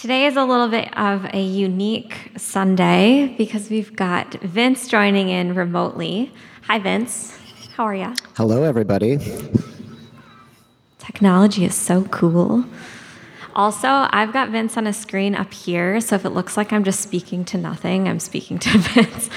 Today is a little bit of a unique Sunday because we've got Vince joining in remotely. Hi, Vince. How are you? Hello, everybody. Technology is so cool. Also, I've got Vince on a screen up here, so if it looks like I'm just speaking to nothing, I'm speaking to Vince.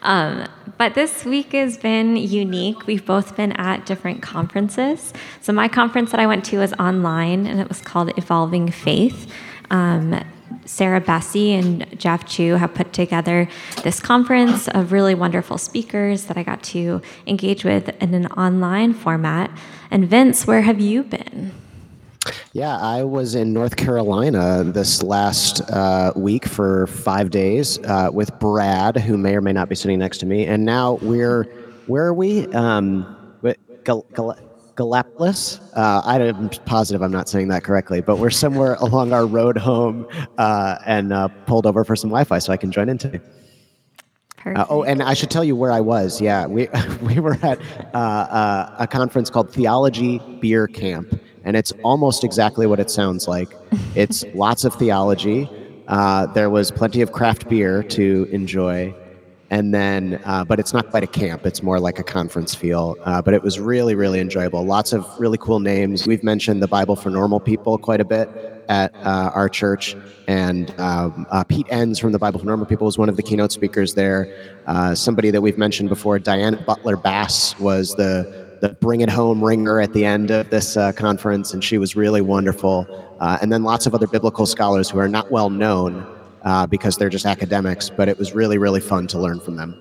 Um, but this week has been unique. We've both been at different conferences. So, my conference that I went to was online, and it was called Evolving Faith. Um, Sarah Bessey and Jeff Chu have put together this conference of really wonderful speakers that I got to engage with in an online format. And Vince, where have you been? Yeah, I was in North Carolina this last uh, week for five days uh, with Brad, who may or may not be sitting next to me. And now we're, where are we? Um, Gal- Gal- Gallipolis. Uh, I'm positive I'm not saying that correctly, but we're somewhere along our road home uh, and uh, pulled over for some Wi-Fi so I can join in today. Uh, oh, and I should tell you where I was. Yeah, we we were at uh, uh, a conference called Theology Beer Camp, and it's almost exactly what it sounds like. It's lots of theology. there was plenty of craft beer to enjoy and then uh, but it's not quite a camp it's more like a conference feel. Uh, but it was really really enjoyable. Lots of really cool names. We've mentioned the bible for normal people quite a bit at uh, our church. And um, uh, pete enns from the bible for normal people was one of the keynote speakers there. Uh, somebody that we've mentioned before diana butler bass was the the bring it home ringer at the end of this uh, conference. And she was really wonderful. And then lots of other biblical scholars who are not well known uh, because they're just academics, but it was really, really fun to learn from them.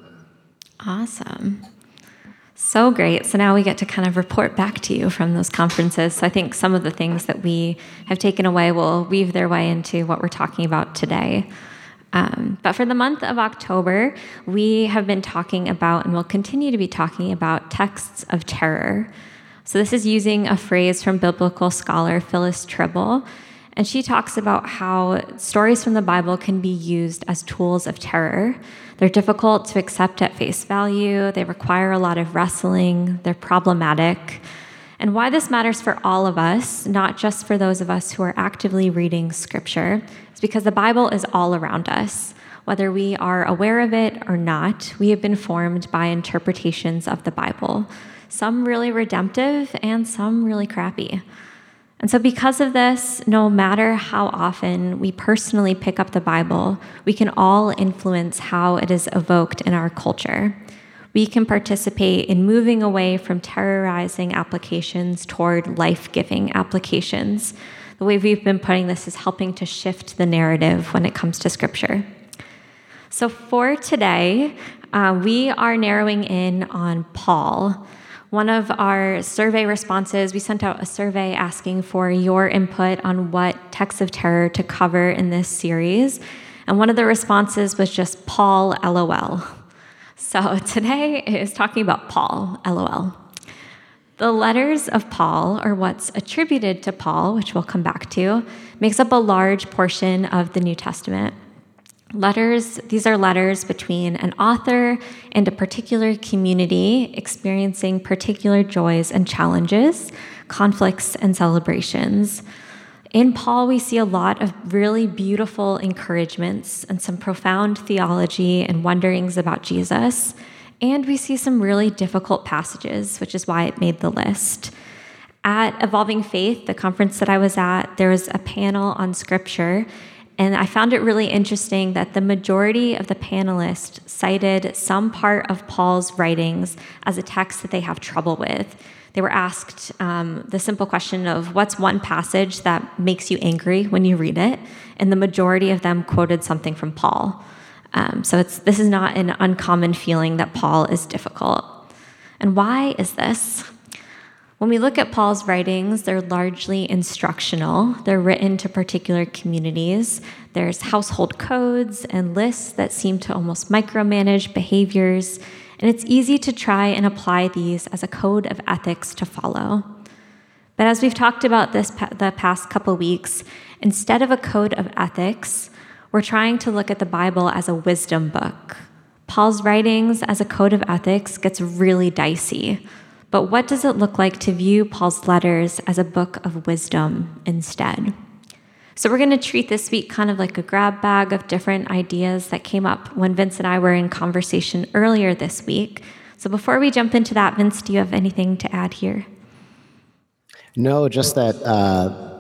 Awesome. So great. So now we get to kind of report back to you from those conferences. So I think some of the things that we have taken away will weave their way into what we're talking about today. Um, but for the month of October, we have been talking about and will continue to be talking about texts of terror. So this is using a phrase from biblical scholar Phyllis Trible and she talks about how stories from the Bible can be used as tools of terror. They're difficult to accept at face value, they require a lot of wrestling, they're problematic. And why this matters for all of us, not just for those of us who are actively reading scripture, is because the Bible is all around us. Whether we are aware of it or not, we have been formed by interpretations of the Bible, some really redemptive and some really crappy. And so, because of this, no matter how often we personally pick up the Bible, we can all influence how it is evoked in our culture. We can participate in moving away from terrorizing applications toward life giving applications. The way we've been putting this is helping to shift the narrative when it comes to Scripture. So, for today, uh, we are narrowing in on Paul. One of our survey responses, we sent out a survey asking for your input on what texts of terror to cover in this series. And one of the responses was just Paul, LOL. So today is talking about Paul, LOL. The letters of Paul, or what's attributed to Paul, which we'll come back to, makes up a large portion of the New Testament. Letters, these are letters between an author and a particular community experiencing particular joys and challenges, conflicts and celebrations. In Paul, we see a lot of really beautiful encouragements and some profound theology and wonderings about Jesus. And we see some really difficult passages, which is why it made the list. At Evolving Faith, the conference that I was at, there was a panel on scripture, and I found it really interesting that the majority of the panelists cited some part of Paul's writings as a text that they have trouble with. They were asked um, the simple question of what's one passage that makes you angry when you read it? And the majority of them quoted something from Paul. Um, so it's, this is not an uncommon feeling that Paul is difficult. And why is this? When we look at Paul's writings, they're largely instructional. They're written to particular communities. There's household codes and lists that seem to almost micromanage behaviors, and it's easy to try and apply these as a code of ethics to follow. But as we've talked about this the past couple weeks, instead of a code of ethics, we're trying to look at the Bible as a wisdom book. Paul's writings as a code of ethics gets really dicey. But what does it look like to view Paul's letters as a book of wisdom instead? So, we're going to treat this week kind of like a grab bag of different ideas that came up when Vince and I were in conversation earlier this week. So, before we jump into that, Vince, do you have anything to add here? No, just that uh,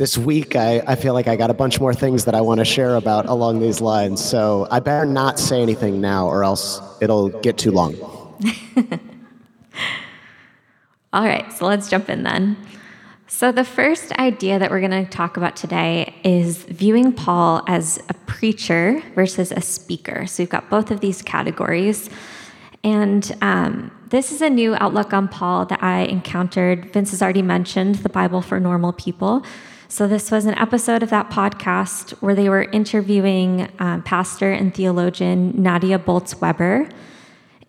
this week I, I feel like I got a bunch more things that I want to share about along these lines. So I better not say anything now or else it'll get too long. All right, so let's jump in then. So, the first idea that we're going to talk about today is viewing Paul as a preacher versus a speaker. So, we've got both of these categories. And um, this is a new outlook on Paul that I encountered. Vince has already mentioned the Bible for Normal People. So, this was an episode of that podcast where they were interviewing um, pastor and theologian Nadia Bolz Weber.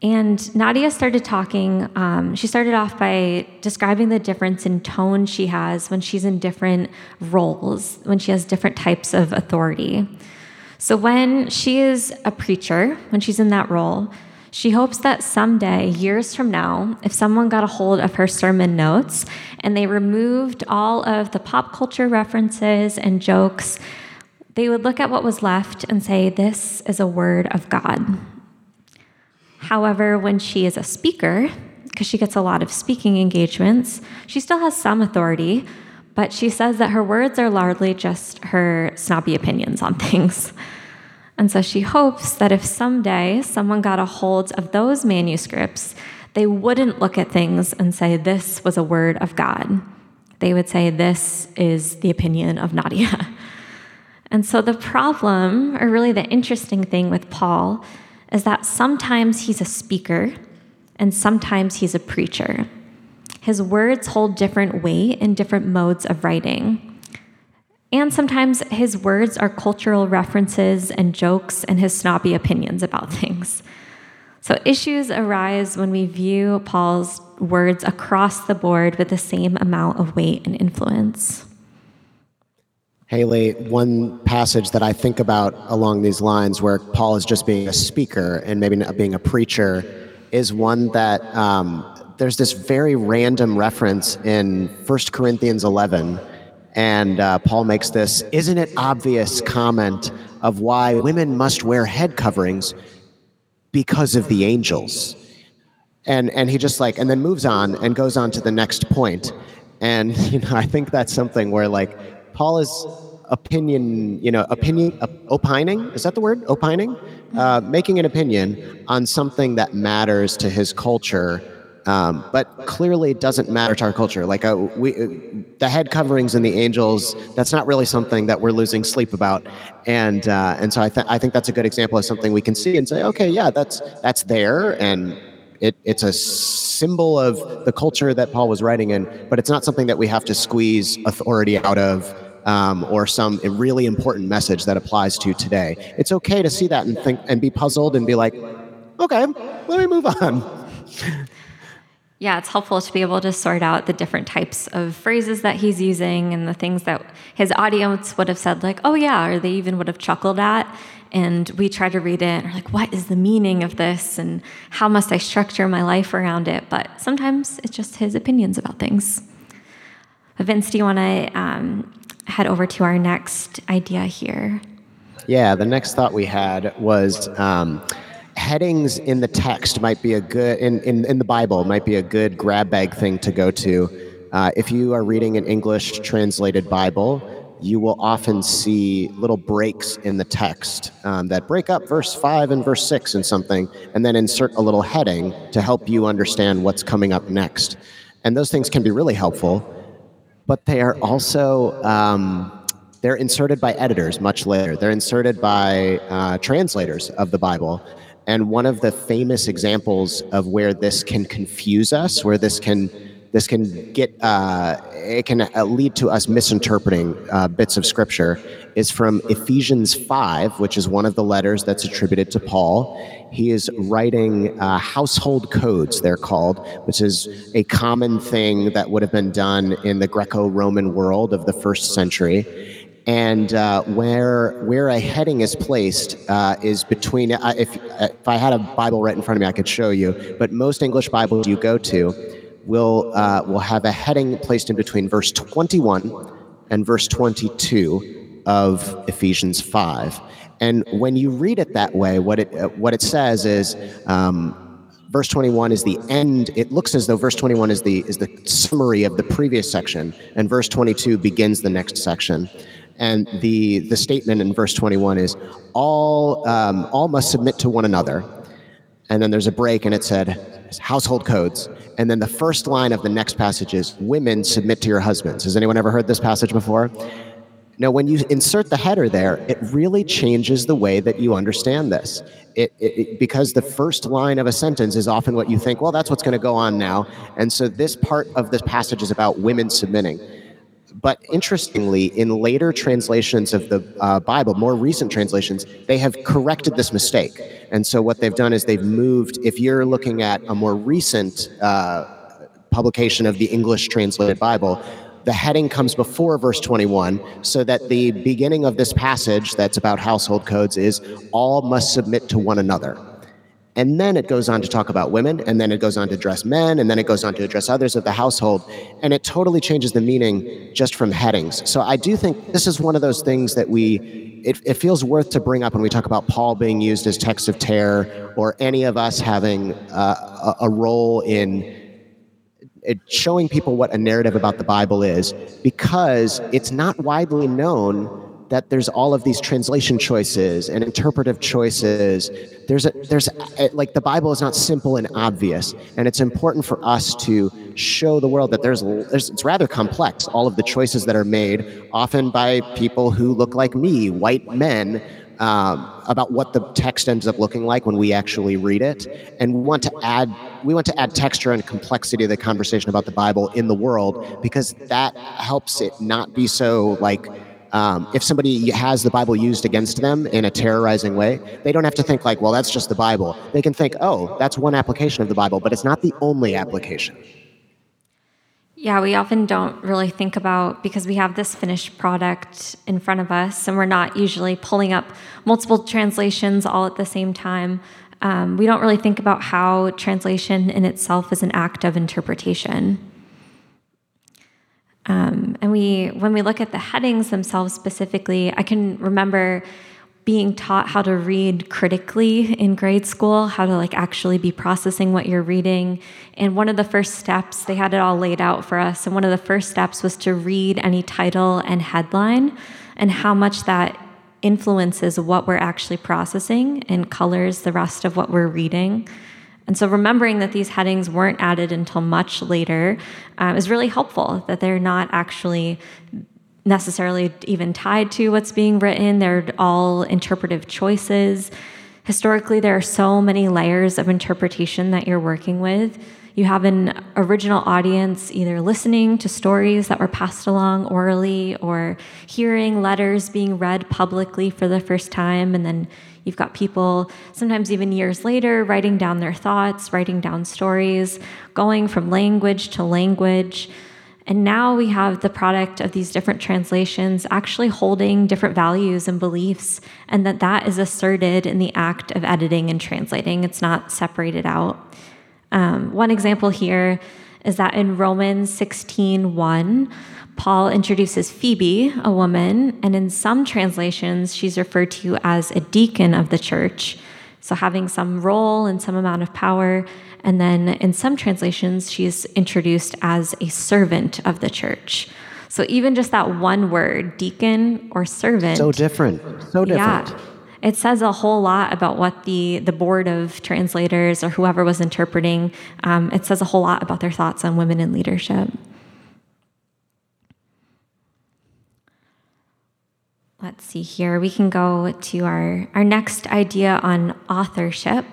And Nadia started talking. Um, she started off by describing the difference in tone she has when she's in different roles, when she has different types of authority. So, when she is a preacher, when she's in that role, she hopes that someday, years from now, if someone got a hold of her sermon notes and they removed all of the pop culture references and jokes, they would look at what was left and say, This is a word of God. However, when she is a speaker, because she gets a lot of speaking engagements, she still has some authority, but she says that her words are largely just her snobby opinions on things. And so she hopes that if someday someone got a hold of those manuscripts, they wouldn't look at things and say, This was a word of God. They would say, This is the opinion of Nadia. And so the problem, or really the interesting thing with Paul, is that sometimes he's a speaker and sometimes he's a preacher. His words hold different weight in different modes of writing. And sometimes his words are cultural references and jokes and his snobby opinions about things. So issues arise when we view Paul's words across the board with the same amount of weight and influence. Haley, one passage that I think about along these lines where Paul is just being a speaker and maybe not being a preacher is one that um, there's this very random reference in 1 Corinthians 11 and uh, Paul makes this, isn't it obvious comment of why women must wear head coverings because of the angels. And, and he just like, and then moves on and goes on to the next point. And, you know, I think that's something where like Paul is opinion, you know, opinion, opining, is that the word? Opining? Uh, making an opinion on something that matters to his culture um, but clearly, it doesn't matter to our culture. Like uh, we, uh, the head coverings and the angels, that's not really something that we're losing sleep about. And uh, and so I, th- I think that's a good example of something we can see and say, okay, yeah, that's that's there, and it, it's a symbol of the culture that Paul was writing in. But it's not something that we have to squeeze authority out of. Um, or some really important message that applies to today. It's okay to see that and think and be puzzled and be like, okay, let me move on. yeah, it's helpful to be able to sort out the different types of phrases that he's using and the things that his audience would have said, like, oh, yeah, or they even would have chuckled at. And we try to read it and are like, what is the meaning of this? And how must I structure my life around it? But sometimes it's just his opinions about things. Vince, do you want to um, head over to our next idea here? Yeah, the next thought we had was. Um, headings in the text might be a good in, in, in the bible might be a good grab bag thing to go to uh, if you are reading an english translated bible you will often see little breaks in the text um, that break up verse 5 and verse 6 and something and then insert a little heading to help you understand what's coming up next. And those things can be really helpful but they are also um, they're inserted by editors much later. They're inserted by uh, translators of the bible. And one of the famous examples of where this can confuse us, where this can this can get uh, it can lead to us misinterpreting uh, bits of scripture is from Ephesians 5, which is one of the letters that's attributed to Paul. He is writing uh, household codes, they're called, which is a common thing that would have been done in the Greco Roman world of the first century and uh, where where a heading is placed uh, is between. Uh, if if I had a Bible right in front of me, I could show you. But most English Bibles you go to will uh, will have a heading placed in between verse 21 and verse 22, of Ephesians 5. And when you read it that way, what it, uh, what it says is um, verse 21 is the end. It looks as though verse 21 is the, is the summary of the previous section, and verse 22 begins the next section. And the, the statement in verse 21 is all, um, all must submit to one another. And then there's a break, and it said household codes. And then the first line of the next passage is women submit to your husbands. Has anyone ever heard this passage before? Now, when you insert the header there, it really changes the way that you understand this. It, it, it, because the first line of a sentence is often what you think, well, that's what's going to go on now. And so this part of this passage is about women submitting. But interestingly, in later translations of the uh, Bible, more recent translations, they have corrected this mistake. And so what they've done is they've moved, if you're looking at a more recent uh, publication of the English translated Bible, the heading comes before verse 21 so that the beginning of this passage that's about household codes is all must submit to one another. And then it goes on to talk about women, and then it goes on to address men, and then it goes on to address others of the household. And it totally changes the meaning just from headings. So I do think this is one of those things that we, it, it feels worth to bring up when we talk about Paul being used as text of terror, or any of us having uh, a, a role in showing people what a narrative about the Bible is, because it's not widely known that there's all of these translation choices and interpretive choices. There's a, there's a, like the Bible is not simple and obvious, and it's important for us to show the world that there's, there's it's rather complex. All of the choices that are made, often by people who look like me, white men. Um, about what the text ends up looking like when we actually read it, and we want to add we want to add texture and complexity to the conversation about the Bible in the world because that helps it not be so like um, if somebody has the Bible used against them in a terrorizing way, they don't have to think like, well, that's just the Bible. They can think, oh, that's one application of the Bible, but it's not the only application. Yeah, we often don't really think about because we have this finished product in front of us and we're not usually pulling up multiple translations all at the same time. Um, we don't really think about how translation in itself is an act of interpretation. Um, and we, when we look at the headings themselves specifically, I can remember being taught how to read critically in grade school, how to like actually be processing what you're reading. And one of the first steps, they had it all laid out for us. And one of the first steps was to read any title and headline and how much that influences what we're actually processing and colors the rest of what we're reading. And so remembering that these headings weren't added until much later um, is really helpful, that they're not actually necessarily even tied to what's being written. They're all interpretive choices. Historically, there are so many layers of interpretation that you're working with. You have an original audience either listening to stories that were passed along orally or hearing letters being read publicly for the first time, and then You've got people, sometimes even years later, writing down their thoughts, writing down stories, going from language to language. And now we have the product of these different translations actually holding different values and beliefs, and that that is asserted in the act of editing and translating. It's not separated out. Um, one example here is that in Romans 16 1, Paul introduces Phoebe, a woman, and in some translations, she's referred to as a deacon of the church, so having some role and some amount of power. And then in some translations, she's introduced as a servant of the church. So even just that one word, deacon or servant. So different. So different. Yeah. It says a whole lot about what the, the board of translators or whoever was interpreting, um, it says a whole lot about their thoughts on women in leadership. Let's see here. We can go to our, our next idea on authorship.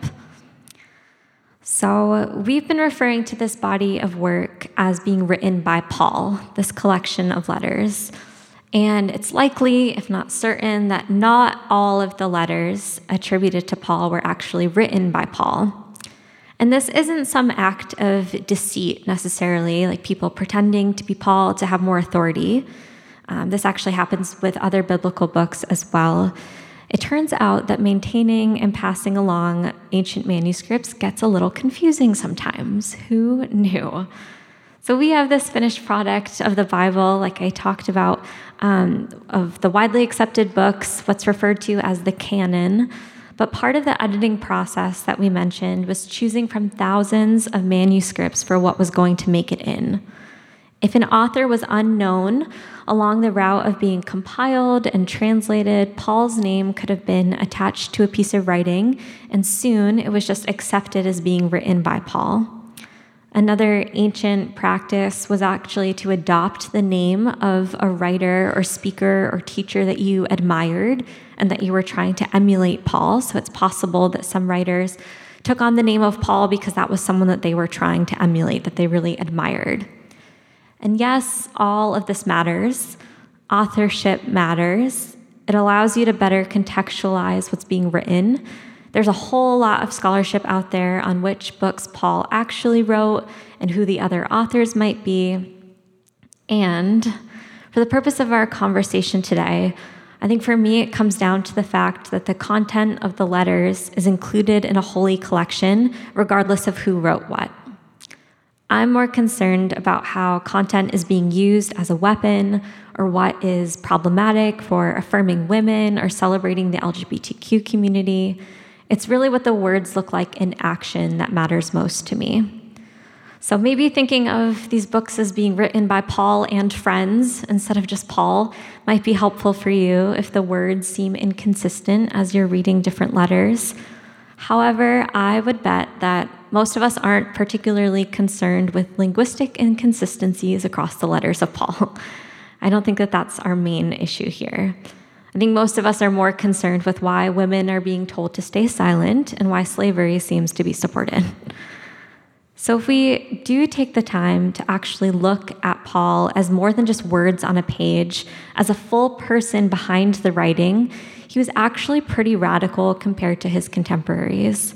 So, we've been referring to this body of work as being written by Paul, this collection of letters. And it's likely, if not certain, that not all of the letters attributed to Paul were actually written by Paul. And this isn't some act of deceit necessarily, like people pretending to be Paul to have more authority. Um, this actually happens with other biblical books as well. It turns out that maintaining and passing along ancient manuscripts gets a little confusing sometimes. Who knew? So we have this finished product of the Bible, like I talked about, um, of the widely accepted books, what's referred to as the canon. But part of the editing process that we mentioned was choosing from thousands of manuscripts for what was going to make it in. If an author was unknown along the route of being compiled and translated, Paul's name could have been attached to a piece of writing, and soon it was just accepted as being written by Paul. Another ancient practice was actually to adopt the name of a writer or speaker or teacher that you admired and that you were trying to emulate Paul. So it's possible that some writers took on the name of Paul because that was someone that they were trying to emulate, that they really admired. And yes, all of this matters. Authorship matters. It allows you to better contextualize what's being written there's a whole lot of scholarship out there on which books Paul actually wrote and who the other authors might be. And for the purpose of our conversation today, I think for me it comes down to the fact that the content of the letters is included in a holy collection, regardless of who wrote what. I'm more concerned about how content is being used as a weapon or what is problematic for affirming women or celebrating the LGBTQ community. It's really what the words look like in action that matters most to me. So maybe thinking of these books as being written by Paul and friends instead of just Paul might be helpful for you if the words seem inconsistent as you're reading different letters. However, I would bet that most of us aren't particularly concerned with linguistic inconsistencies across the letters of Paul. I don't think that that's our main issue here. I think most of us are more concerned with why women are being told to stay silent and why slavery seems to be supported. So, if we do take the time to actually look at Paul as more than just words on a page, as a full person behind the writing, he was actually pretty radical compared to his contemporaries.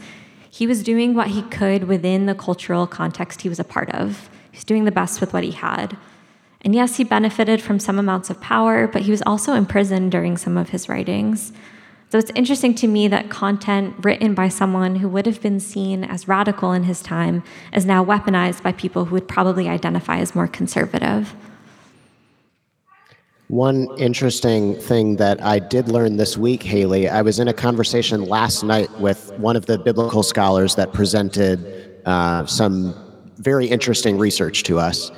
He was doing what he could within the cultural context he was a part of. He was doing the best with what he had. And yes, he benefited from some amounts of power, but he was also imprisoned during some of his writings. So it's interesting to me that content written by someone who would have been seen as radical in his time is now weaponized by people who would probably identify as more conservative. One interesting thing that I did learn this week, Haley, I was in a conversation last night with one of the biblical scholars that presented uh, some very interesting research to us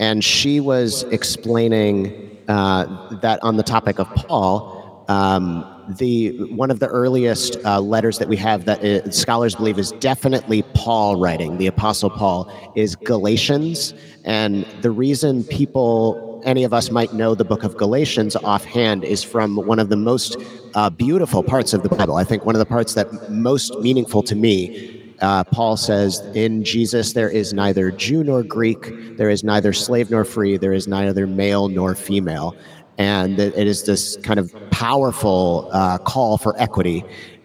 and she was explaining uh, that on the topic of Paul, um, the one of the earliest uh, letters that we have that it, scholars believe is definitely Paul writing, the Apostle Paul, is Galatians. And the reason people, any of us might know the book of Galatians offhand is from one of the most uh, beautiful parts of the Bible. I think one of the parts that most meaningful to me uh, Paul says, In Jesus there is neither Jew nor Greek, there is neither slave nor free, there is neither male nor female. And it is this kind of powerful uh, call for equity.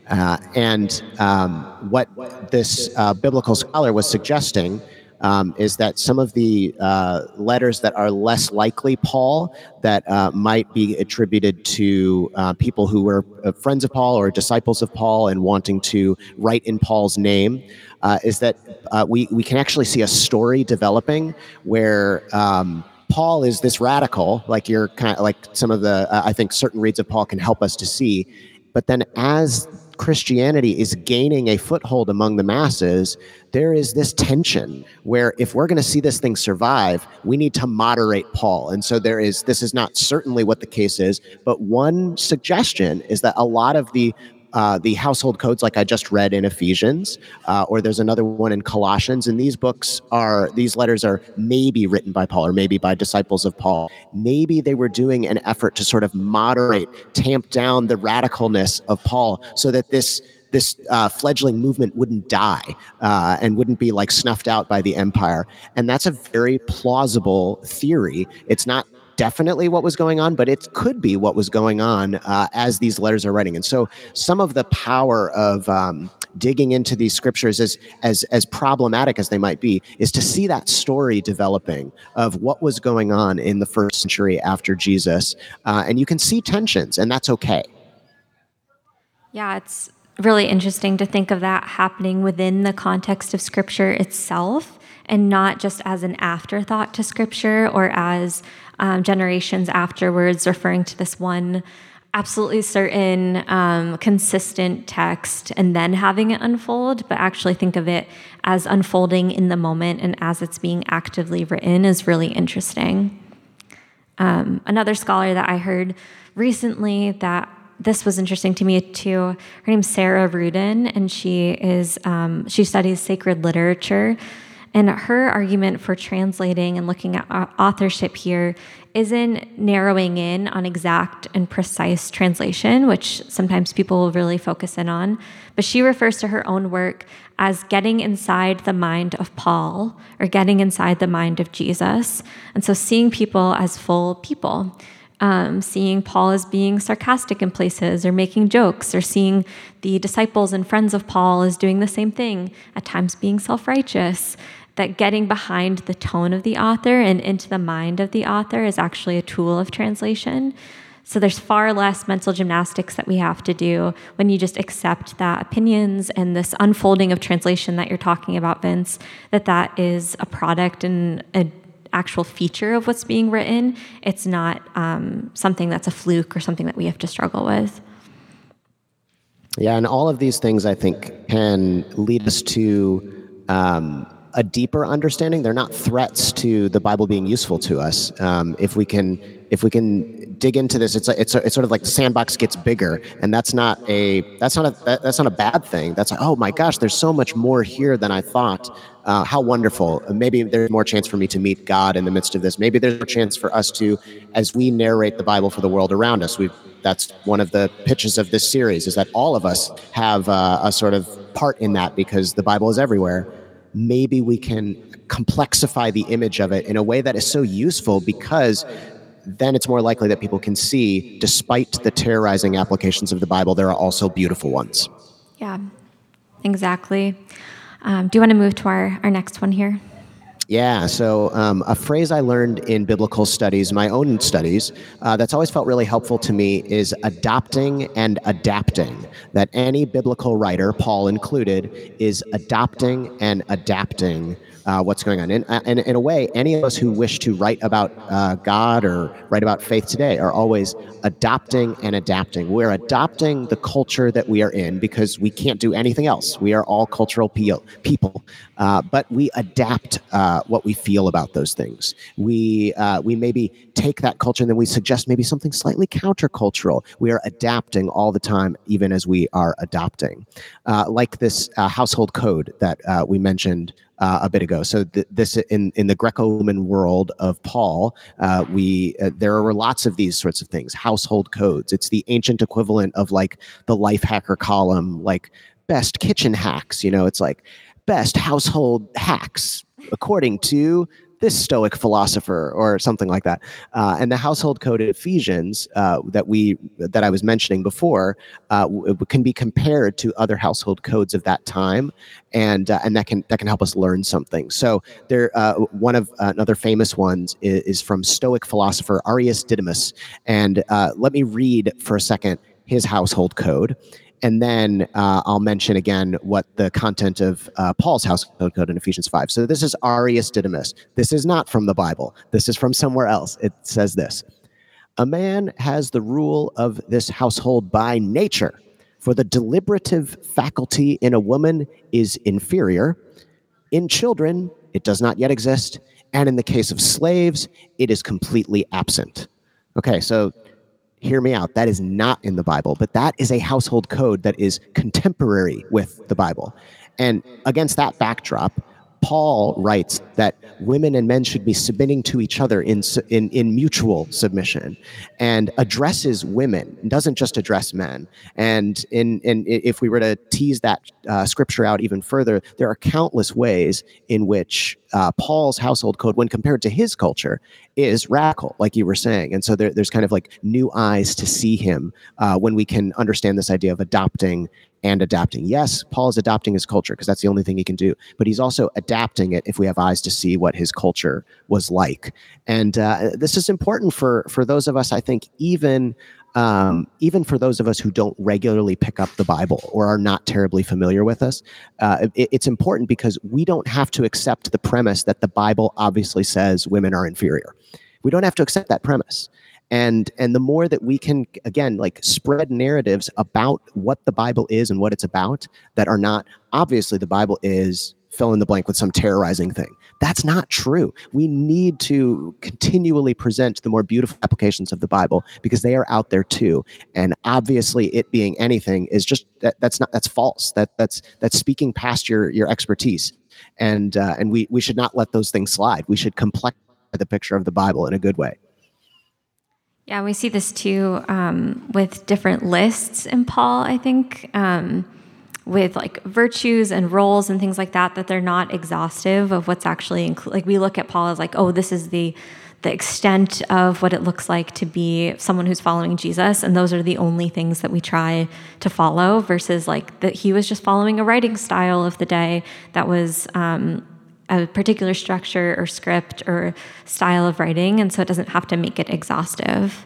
Uh, and um, what this uh, biblical scholar was suggesting um, is that some of the uh, letters that are less likely Paul, that uh, might be attributed to uh, people who were uh, friends of Paul or disciples of Paul and wanting to write in Paul's name, uh, is that uh, we, we can actually see a story developing where. Um, Paul is this radical, like you're kind of like some of the, I think certain reads of Paul can help us to see. But then as Christianity is mm. gaining a foothold among the masses, there is this tension where if we're going to see this thing survive, we need to moderate Paul. And so there is, this is not certainly what the case is, but one suggestion is that a lot of the uh, the household codes, like I just read in Ephesians, uh, or there's another one in Colossians. And these books are, these letters are maybe written by Paul or maybe by disciples of Paul. Maybe they were doing an effort to sort of moderate, tamp down the radicalness of Paul so that this this uh, fledgling movement wouldn't die uh, and wouldn't be like snuffed out by the empire. And that's a very plausible theory. It's not definitely what was going on, but it could be what was going on uh, as these letters are writing. And so some of the power of um, digging into these scriptures as, as, as problematic as they might be is to see that story developing of what was going on in the first century after Jesus. Uh, and you can see tensions, and that's okay. Yeah, it's really interesting to think of that happening within the context of scripture itself and not just as an afterthought to scripture or as um, generations afterwards referring to this one absolutely certain, um, consistent text and then having it unfold, but actually think of it as unfolding in the moment and as it's being actively written is really interesting. Um, another scholar that I heard recently that this was interesting to me too. Her name's Sarah Ruden, and she is um, she studies sacred literature. And her argument for translating and looking at authorship here isn't narrowing in on exact and precise translation, which sometimes people will really focus in on, but she refers to her own work as getting inside the mind of Paul or getting inside the mind of Jesus. And so seeing people as full people. Um, seeing Paul as being sarcastic in places or making jokes, or seeing the disciples and friends of Paul as doing the same thing, at times being self righteous that getting behind the tone of the author and into the mind of the author is actually a tool of translation. So there's far less mental gymnastics that we have to do when you just accept that opinions and this unfolding of translation that you're talking about, Vince, that that is a product and an actual feature of what's being written. It's not um, something that's a fluke or something that we have to struggle with. Yeah, and all of these things I think can lead us to um, a deeper understanding. They're not threats to the Bible being useful to us. Um, if we can, if we can dig into this, it's a, it's a, it's sort of like the sandbox gets bigger, and that's not a that's not a that's not a bad thing. That's like, oh my gosh, there's so much more here than I thought. Uh, how wonderful! Maybe there's more chance for me to meet God in the midst of this. Maybe there's a chance for us to, as we narrate the Bible for the world around us. We that's one of the pitches of this series is that all of us have uh, a sort of part in that because the Bible is everywhere maybe we can complexify the image of it in a way that is so useful because then it's more likely that people can see, despite the terrorizing applications of the Bible, there are also beautiful ones. Yeah, exactly. Um, do you want to move to our, our next one here? Yeah, so um, a phrase I learned in biblical studies, my own studies, uh, that's always felt really helpful to me is adopting and adapting. That any biblical writer, Paul included, is adopting and adapting uh, what's going on. And, and in a way, any of us who wish to write about uh, God or write about faith today are always adopting and adapting. We're adopting the culture that we are in because we can't do anything else. We are all cultural people, uh, but we adapt uh, what we feel about those things. We uh, we maybe take that culture and then we suggest maybe something slightly countercultural. We are adapting all the time, even as we are adopting. Uh, like this household code that we mentioned uh, a bit ago. So th- this in in the Greco-Roman world of Paul, uh, we uh, there were lots of these sorts of things. Household codes. It's the ancient equivalent of like the life hacker column, like best kitchen hacks. You know, it's like best household hacks according to this Stoic philosopher or something like that. Uh, and the household code in Ephesians uh, that we that I was mentioning before uh, can be compared to other household codes of that time, and uh, and that can that can help us learn something. So there, uh, one of uh, another famous ones is, is, from Stoic philosopher Arius Didymus, and let me read for a second his household code and then uh, I'll mention again what the content of uh, Paul's household code in Ephesians 5. So this is Arius Didymus. This is not from the Bible, this is from somewhere else. It says this A man has the rule of this household by nature, for the deliberative faculty in a woman is inferior. In children, it does not yet exist. And in the case of slaves, it is completely absent. Okay, so hear me out. That is not in the Bible, but that is a household code that is contemporary with the Bible. And against that backdrop, Paul writes that women and men should be submitting to each other in, in, in mutual submission and addresses women, doesn't just address men. And in, in, if we were to tease that uh, scripture out even further, there are countless ways in which uh, Paul's household code, when compared to his culture, is radical, like you were saying. And so there, there's kind of like new eyes to see him uh, when we can understand this idea of adopting and adapting. Yes, Paul is adopting his culture because that's the only thing he can do, but he's also adapting it if we have eyes to see what his culture was like. And uh, this is important for for those of us, I think, even um, even for those of us who don't regularly pick up the Bible or are not terribly familiar with us, uh, it, it's important because we don't have to accept the premise that the Bible obviously says women are inferior. We don't have to accept that premise and and the more that we can again like spread narratives about what the bible is and what it's about that are not obviously the bible is fill in the blank with some terrorizing thing. That's not true. We need to continually present the more beautiful applications of the bible because they are out there too. And obviously it being anything is just that, that's not that's false. That that's that's speaking past your your expertise. And uh, and we we should not let those things slide. We should complex the picture of the bible in a good way yeah, we see this too um, with different lists in Paul, I think, um, with like virtues and roles and things like that, that they're not exhaustive of what's actually included. Like we look at Paul as like, oh, this is the the extent of what it looks like to be someone who's following Jesus, and those are the only things that we try to follow. Versus like that he was just following a writing style of the day that was um, a particular structure or script or style of writing, and so it doesn't have to make it exhaustive.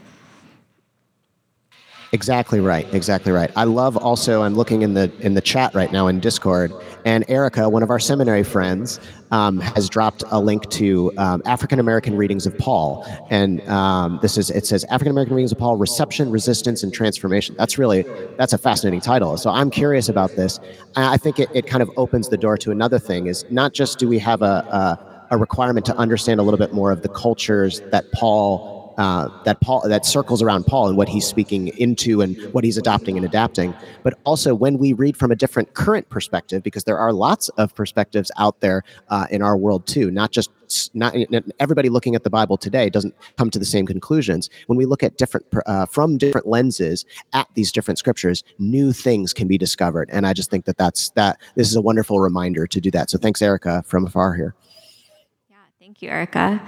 Exactly right. Exactly right. I love also. I'm looking in the in the chat right now in Discord, and Erica, one of our seminary friends, um, has dropped a link to um, African American readings of Paul, and um, this is it says African American readings of Paul: Reception, Resistance, and Transformation. That's really that's a fascinating title. So I'm curious about this. I think it, it kind of opens the door to another thing: is not just do we have a, a a requirement to understand a little bit more of the cultures that Paul uh, that Paul that circles around Paul and what he's speaking into and what he's adopting and adapting. But also when we read from a different current perspective, because there are lots of perspectives out there uh, in our world too, not just not everybody looking at the Bible today doesn't come to the same conclusions. When we look at different uh, from different lenses at these different scriptures, new things can be discovered, and I just think that that's that. This is a wonderful reminder to do that. So thanks, Erica, from afar here. Yeah, thank you, Erica.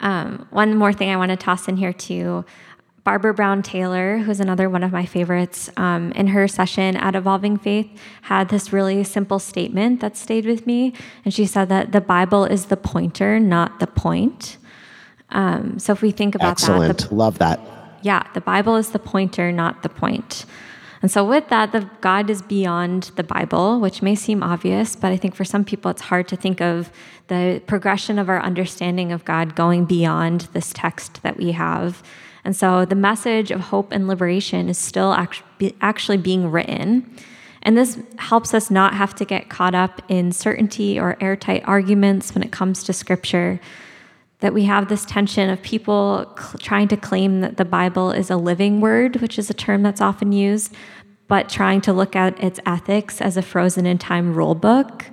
Um, one more thing I want to toss in here too. Barbara Brown Taylor, who's another one of my favorites, um, in her session at Evolving Faith, had this really simple statement that stayed with me. And she said that the Bible is the pointer, not the point. Um, so if we think about Excellent. that, the, love that. Yeah, the Bible is the pointer, not the point. And so, with that, the God is beyond the Bible, which may seem obvious, but I think for some people it's hard to think of the progression of our understanding of God going beyond this text that we have. And so, the message of hope and liberation is still actually being written. And this helps us not have to get caught up in certainty or airtight arguments when it comes to scripture. That we have this tension of people cl- trying to claim that the Bible is a living word, which is a term that's often used, but trying to look at its ethics as a frozen in time rule book.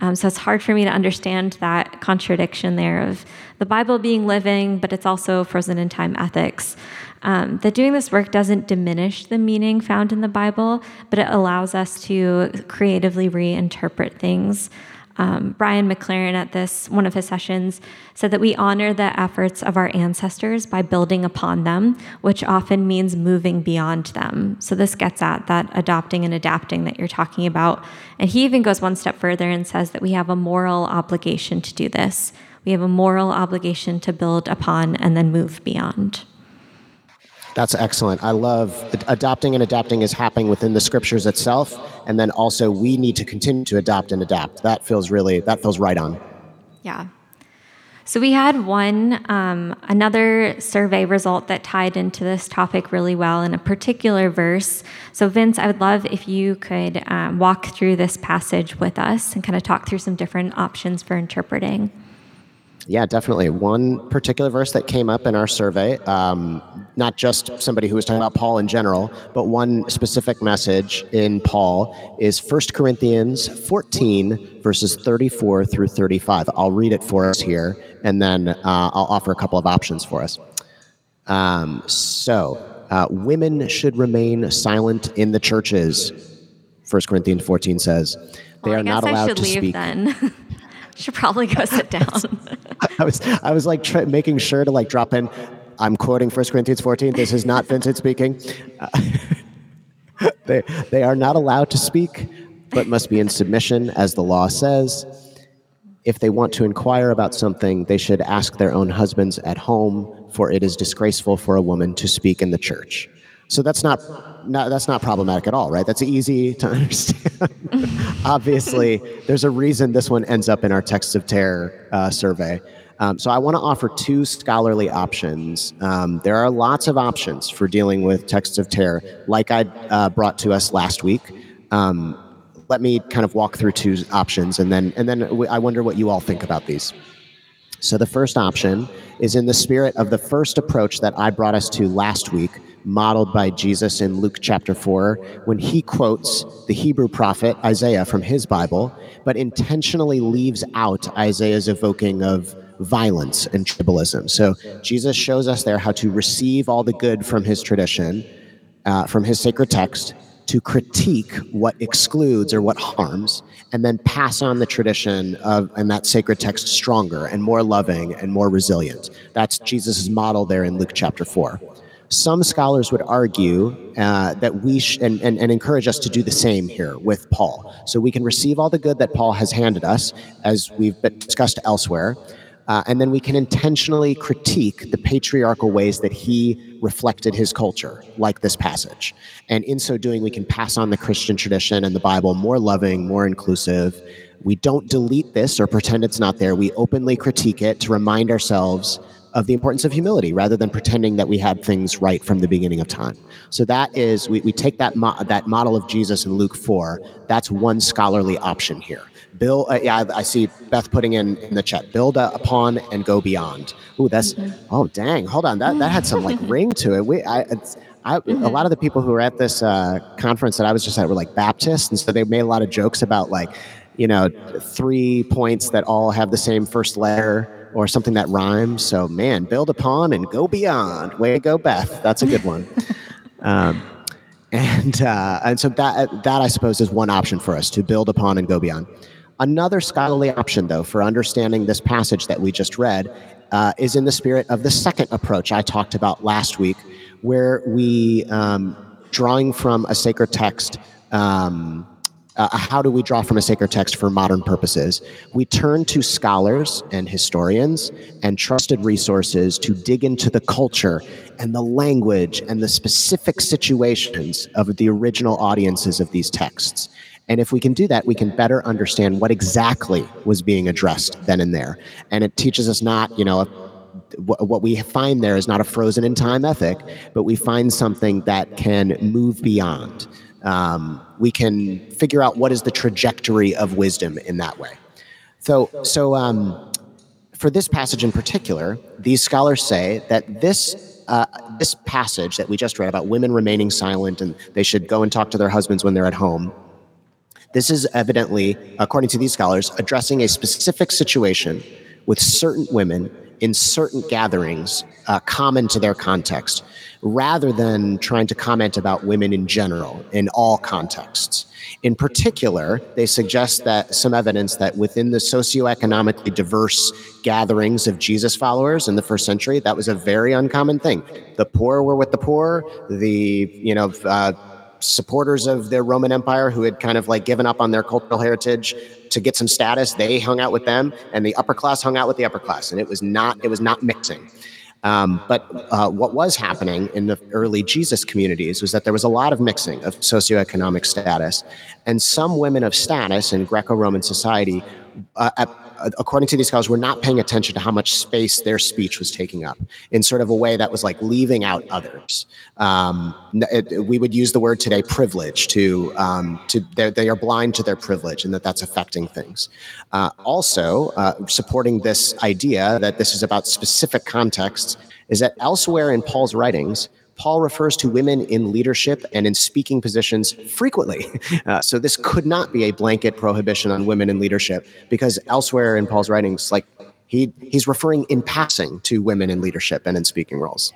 Um, so it's hard for me to understand that contradiction there of the Bible being living, but it's also frozen in time ethics. Um, that doing this work doesn't diminish the meaning found in the Bible, but it allows us to creatively reinterpret things um, Brian McLaren at this one of his sessions said that we honor the efforts of our ancestors by building upon them, which often means moving beyond them. So this gets at that adopting and adapting that you're talking about. And he even goes one step further and says that we have a moral obligation to do this. We have a moral obligation to build upon and then move beyond. That's excellent. I love adopting and adapting is happening within the scriptures itself, and then also we need to continue to adopt and adapt. That feels really that feels right on. Yeah. So we had one um, another survey result that tied into this topic really well in a particular verse. So Vince, I would love if you could um, walk through this passage with us and kind of talk through some different options for interpreting. Yeah, definitely. One particular verse that came up in our survey, um, not just somebody who was talking about Paul in general, but one specific message in Paul is 1 Corinthians 14, verses 34 through 35. I'll read it for us here, and then uh, I'll offer a couple of options for us. Um, so, uh, women should remain silent in the churches. 1 Corinthians 14 says, they well, are not allowed to speak. Should probably go sit down. I was I was like tr- making sure to like drop in. I'm quoting 1 Corinthians 14. This is not Vincent speaking. Uh, they they are not allowed to speak, but must be in submission, as the law says. If they want to inquire about something, they should ask their own husbands at home, for it is disgraceful for a woman to speak in the church. So that's not, not that's not problematic at all, right? That's easy to understand. Obviously, there's a reason this one ends up in our Texts of Terror uh, survey. Um, so I want to offer two scholarly options. Um, there are lots of options for dealing with texts of terror, like I uh, brought to us last week. Um, let me kind of walk through two options, and then and then I wonder what you all think about these. So the first option is in the spirit of the first approach that I brought us to last week, modeled by Jesus in Luke chapter 4, when he quotes the Hebrew prophet Isaiah from his Bible, but intentionally leaves out Isaiah's evoking of violence and tribalism. So Jesus shows us there how to receive all the good from his tradition, uh, from his sacred text, to critique what excludes or what harms, and then pass on the tradition of and that sacred text stronger and more loving and more resilient. That's Jesus' model there in Luke chapter 4. Some scholars would argue uh, that we sh- and, and, and encourage us to do the same here with Paul. So we can receive all the good that Paul has handed us, as we've discussed elsewhere, uh, and then we can intentionally critique the patriarchal ways that he reflected his culture, like this passage. And in so doing, we can pass on the Christian tradition and the Bible more loving, more inclusive. We don't delete this or pretend it's not there. We openly critique it to remind ourselves of the importance of humility rather than pretending that we had things right from the beginning of time. So that is, we, we take that, mo- that model of Jesus in Luke 4, that's one scholarly option here. Bill, uh, yeah, I, I, see Beth putting in, in the chat. Build upon and go beyond. Ooh, that's mm-hmm. oh dang. Hold on, that that had some like ring to it. We, I, I mm-hmm. a lot of the people who were at this uh, conference that I was just at were like Baptists, and so they made a lot of jokes about like, you know, three points that all have the same first letter or something that rhymes. So man, build upon and go beyond. Way to go, Beth. That's a good one. um, and uh, and so that that I suppose is one option for us to build upon and go beyond. Another scholarly option, though, for understanding this passage that we just read uh, is in the spirit of the second approach I talked about last week, where we, um, drawing from a sacred text, um, uh, how do we draw from a sacred text for modern purposes? We turn to scholars and historians and trusted resources to dig into the culture and the language and the specific situations of the original audiences of these texts. And if we can do that, we can better understand what exactly was being addressed then and there. And it teaches us not, you know, what we find there is not a frozen in time ethic, but we find something that can move beyond. Um, we can figure out what is the trajectory of wisdom in that way. So, so um, for this passage in particular, these scholars say that this uh, this passage that we just read about women remaining silent and they should go and talk to their husbands when they're at home this is evidently, according to these scholars, addressing a specific situation with certain women in certain gatherings uh, common to their context, rather than trying to comment about women in general in all contexts. In particular, they suggest that some evidence that within the socioeconomically diverse gatherings of Jesus followers in the first century, that was a very uncommon thing. The poor were with the poor, the you know uh, supporters of the Roman Empire who had kind of like given up on their cultural heritage to get some status. They hung out with them, and the upper class hung out with the upper class, and it was not it was not mixing. Um, but uh, what was happening in the early Jesus communities was that there was a lot of mixing of socioeconomic status, and some women of status in Greco-Roman society uh, at according to these scholars, we were not paying attention to how much space their speech was taking up in sort of a way that was like leaving out others. Um, it, we would use the word today privilege to, um, to they are blind to their privilege and that that's affecting things. Uh, also, uh, supporting this idea that this is about specific contexts is that elsewhere in Paul's writings, Paul refers to women in leadership and in speaking positions frequently. Uh, so this could not be a blanket prohibition on women in leadership because elsewhere in Paul's writings, like he he's referring in passing to women in leadership and in speaking roles.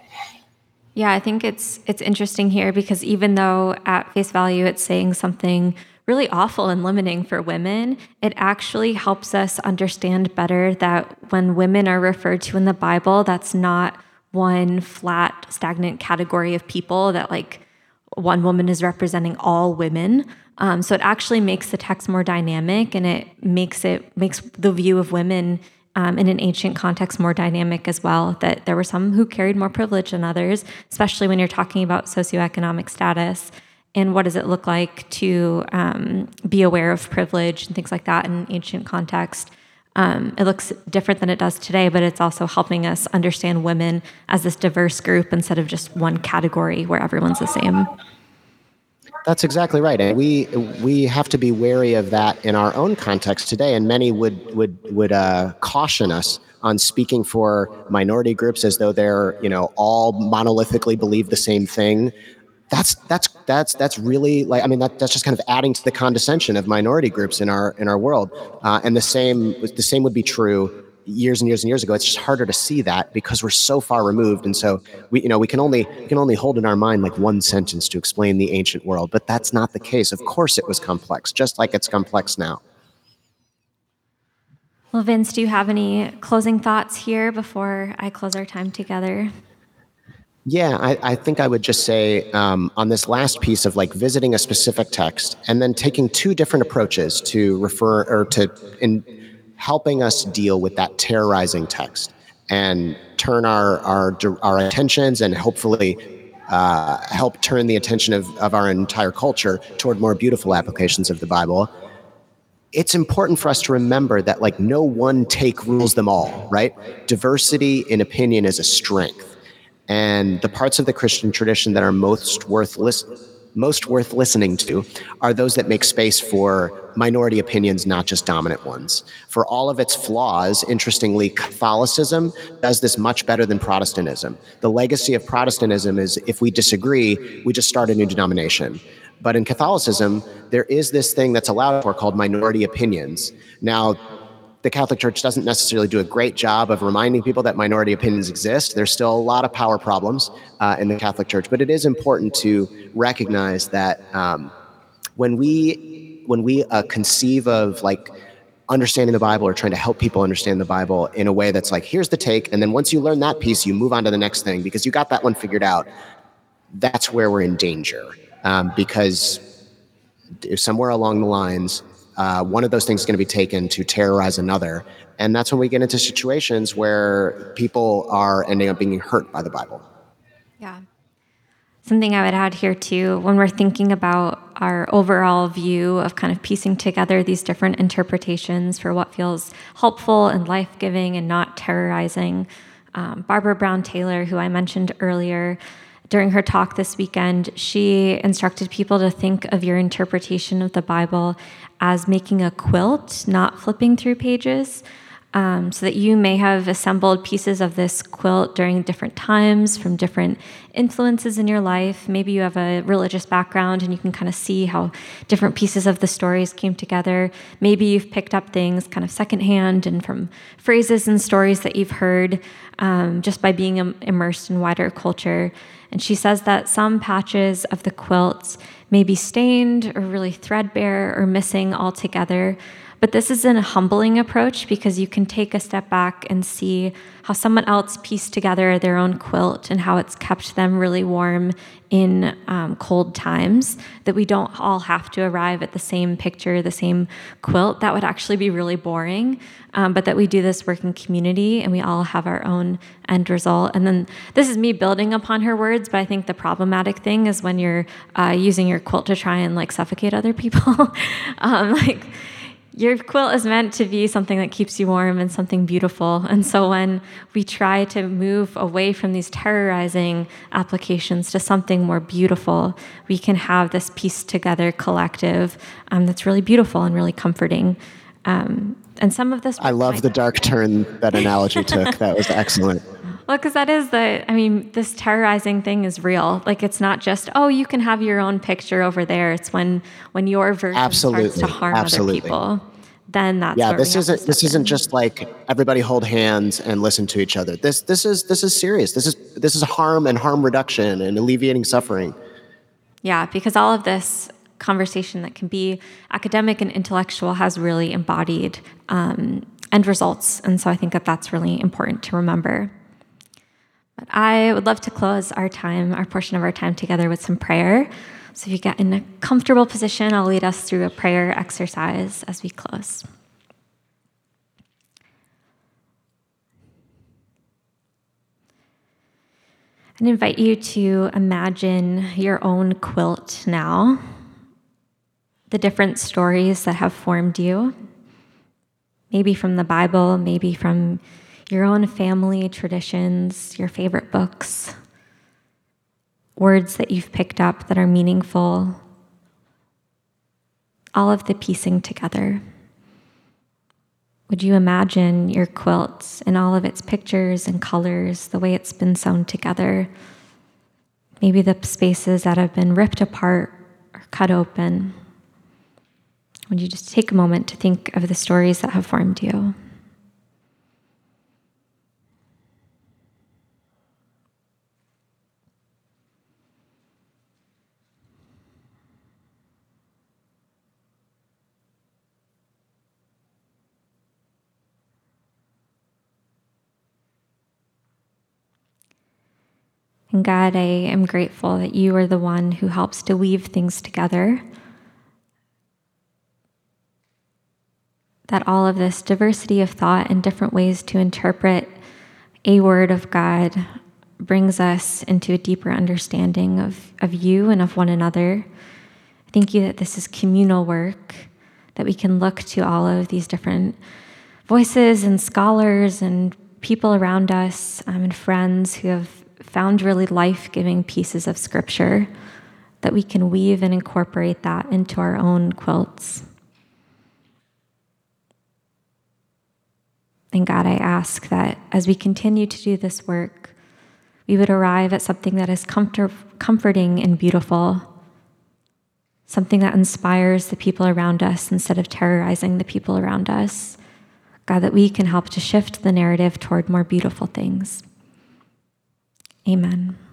Yeah, I think it's it's interesting here because even though at face value it's saying something really awful and limiting for women, it actually helps us understand better that when women are referred to in the Bible, that's not one flat, stagnant category of people that like one woman is representing all women. Um, so it actually makes the text more dynamic and it makes it makes the view of women um, in an ancient context more dynamic as well. That there were some who carried more privilege than others, especially when you're talking about socioeconomic status and what does it look like to um, be aware of privilege and things like that in ancient context. Um, it looks different than it does today, but it's also helping us understand women as this diverse group instead of just one category where everyone's the same. That's exactly right, and we we have to be wary of that in our own context today. And many would would would uh, caution us on speaking for minority groups as though they're you know all monolithically believe the same thing. That's that's that's that's really like I mean that that's just kind of adding to the condescension of minority groups in our in our world. Uh, and the same the same would be true years and years and years ago. It's just harder to see that because we're so far removed, and so we, you know, we can only we can only hold in our mind like one sentence to explain the ancient world. But that's not the case. Of course, it was complex, just like it's complex now. Well, Vince, do you have any closing thoughts here before I close our time together? Yeah, I, I think I would just say um, on this last piece of like visiting a specific text and then taking two different approaches to refer or to in helping us deal with that terrorizing text and turn our our our attentions and hopefully uh, help turn the attention of, of our entire culture toward more beautiful applications of the Bible. It's important for us to remember that like no one take rules them all, right? Diversity in opinion is a strength. And the parts of the Christian tradition that are most worth listening most worth listening to are those that make space for minority opinions, not just dominant ones. For all of its flaws, interestingly, Catholicism does this much better than Protestantism. The legacy of Protestantism is if we disagree, we just start a new denomination. But in Catholicism, there is this thing that's allowed for called minority opinions. Now, the Catholic Church doesn't necessarily do a great job of reminding people that minority opinions exist. There's still a lot of power problems uh, in the Catholic Church, but it is important to recognize that um, when we when we uh, conceive of like understanding the Bible or trying to help people understand the Bible in a way that's like, here's the take, and then once you learn that piece, you move on to the next thing because you got that one figured out. That's where we're in danger um, because somewhere along the lines uh, one of those things is going to be taken to terrorize another. And that's when we get into situations where people are ending up being hurt by the Bible. Yeah. Something I would add here too, when we're thinking about our overall view of kind of piecing together these different interpretations for what feels helpful and life giving and not terrorizing, um, Barbara Brown Taylor, who I mentioned earlier, during her talk this weekend, she instructed people to think of your interpretation of the Bible as making a quilt, not flipping through pages. Um, so that you may have assembled pieces of this quilt during different times from different influences in your life. Maybe you have a religious background and you can kind of see how different pieces of the stories came together. Maybe you've picked up things kind of secondhand and from phrases and stories that you've heard um, just by being immersed in wider culture. And she says that some patches of the quilts may be stained or really threadbare or missing altogether. But this is a humbling approach because you can take a step back and see how someone else pieced together their own quilt and how it's kept them really warm in um, cold times. That we don't all have to arrive at the same picture, the same quilt. That would actually be really boring. Um, but that we do this work in community and we all have our own end result. And then this is me building upon her words, but I think the problematic thing is when you're uh, using your quilt to try and like suffocate other people. um, like, your quilt is meant to be something that keeps you warm and something beautiful. And so when we try to move away from these terrorizing applications to something more beautiful, we can have this piece together collective um, that's really beautiful and really comforting. Um, and some of this. I love the dark turn that analogy took. That was excellent. Well, because that is the, I mean, this terrorizing thing is real. Like it's not just, oh, you can have your own picture over there. It's when when your version Absolutely. starts to harm Absolutely. other people. Then that's yeah. This isn't this isn't just like everybody hold hands and listen to each other. This this is this is serious. This is this is harm and harm reduction and alleviating suffering. Yeah, because all of this conversation that can be academic and intellectual has really embodied um, end results, and so I think that that's really important to remember. But I would love to close our time, our portion of our time together with some prayer. So if you get in a comfortable position, I'll lead us through a prayer exercise as we close. And invite you to imagine your own quilt now, the different stories that have formed you, maybe from the Bible, maybe from your own family traditions, your favorite books words that you've picked up that are meaningful, all of the piecing together. Would you imagine your quilt and all of its pictures and colors, the way it's been sewn together? Maybe the spaces that have been ripped apart or cut open. Would you just take a moment to think of the stories that have formed you? And God, I am grateful that you are the one who helps to weave things together. That all of this diversity of thought and different ways to interpret a word of God brings us into a deeper understanding of, of you and of one another. Thank you that this is communal work, that we can look to all of these different voices and scholars and people around us um, and friends who have found really life giving pieces of scripture that we can weave and incorporate that into our own quilts. And God, I ask that as we continue to do this work, we would arrive at something that is comfort- comforting and beautiful, something that inspires the people around us instead of terrorizing the people around us. God, that we can help to shift the narrative toward more beautiful things. Amen.